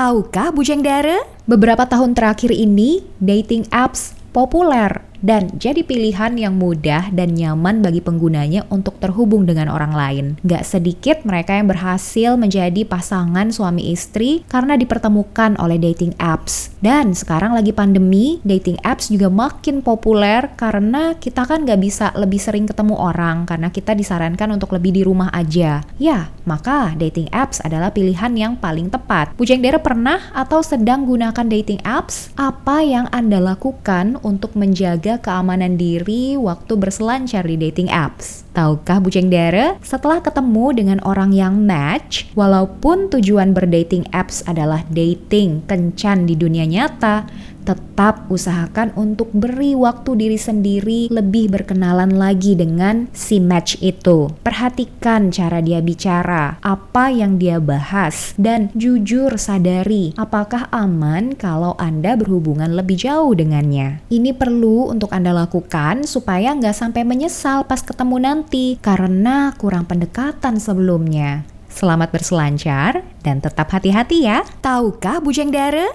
Tahukah Bujang Dara? Beberapa tahun terakhir ini, dating apps populer dan jadi pilihan yang mudah dan nyaman bagi penggunanya untuk terhubung dengan orang lain. Gak sedikit mereka yang berhasil menjadi pasangan suami istri karena dipertemukan oleh dating apps. Dan sekarang lagi pandemi, dating apps juga makin populer karena kita kan gak bisa lebih sering ketemu orang karena kita disarankan untuk lebih di rumah aja. Ya, maka dating apps adalah pilihan yang paling tepat. Bujeng Dere pernah atau sedang gunakan dating apps? Apa yang Anda lakukan untuk menjaga menjaga keamanan diri waktu berselancar di dating apps. Tahukah Buceng Dere, setelah ketemu dengan orang yang match, walaupun tujuan berdating apps adalah dating kencan di dunia nyata, tetap usahakan untuk beri waktu diri sendiri lebih berkenalan lagi dengan si match itu. Perhatikan cara dia bicara, apa yang dia bahas, dan jujur sadari apakah aman kalau Anda berhubungan lebih jauh dengannya. Ini perlu untuk Anda lakukan supaya nggak sampai menyesal pas ketemu nanti karena kurang pendekatan sebelumnya. Selamat berselancar dan tetap hati-hati ya. Tahukah Bujang Dara?